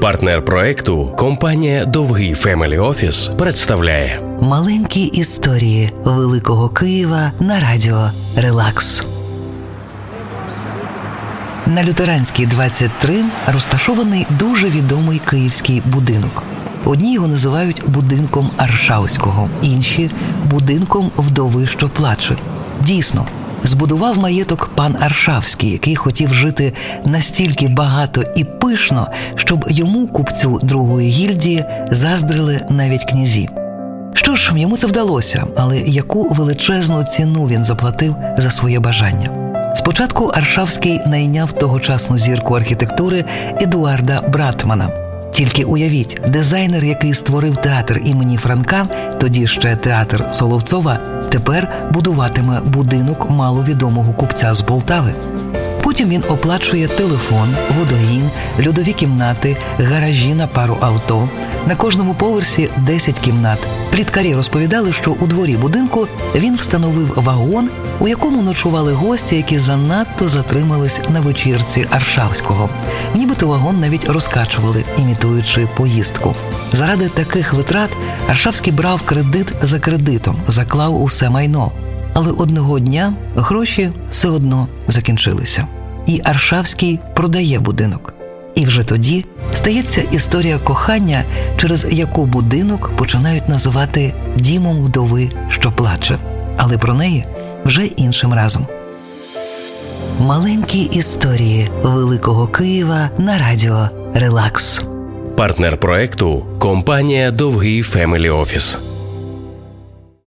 Партнер проекту компанія Довгий Family Office представляє Маленькі історії Великого Києва на радіо Релакс. На Лютеранській 23 розташований дуже відомий київський будинок. Одні його називають будинком Аршавського, інші будинком вдови, що плаче. Дійсно, збудував маєток пан Аршавський, який хотів жити настільки багато і пишно, щоб йому, купцю другої гільдії, заздрили навіть князі. Що ж, йому це вдалося, але яку величезну ціну він заплатив за своє бажання? Спочатку Аршавський найняв тогочасну зірку архітектури Едуарда Братмана. Тільки уявіть, дизайнер, який створив театр імені Франка, тоді ще театр Соловцова, тепер будуватиме будинок маловідомого купця з Полтави. Потім він оплачує телефон, водогін, льодові кімнати, гаражі на пару авто. На кожному поверсі 10 кімнат. Пліткарі розповідали, що у дворі будинку він встановив вагон, у якому ночували гості, які занадто затримались на вечірці Аршавського. Нібито вагон навіть розкачували, імітуючи поїздку. Заради таких витрат Аршавський брав кредит за кредитом, заклав усе майно. Але одного дня гроші все одно закінчилися. І Аршавський продає будинок. І вже тоді стається історія кохання, через яку будинок починають називати дімом вдови, що плаче. Але про неї вже іншим разом. Маленькі історії Великого Києва на радіо Релакс. партнер проекту компанія Довгий Family Office.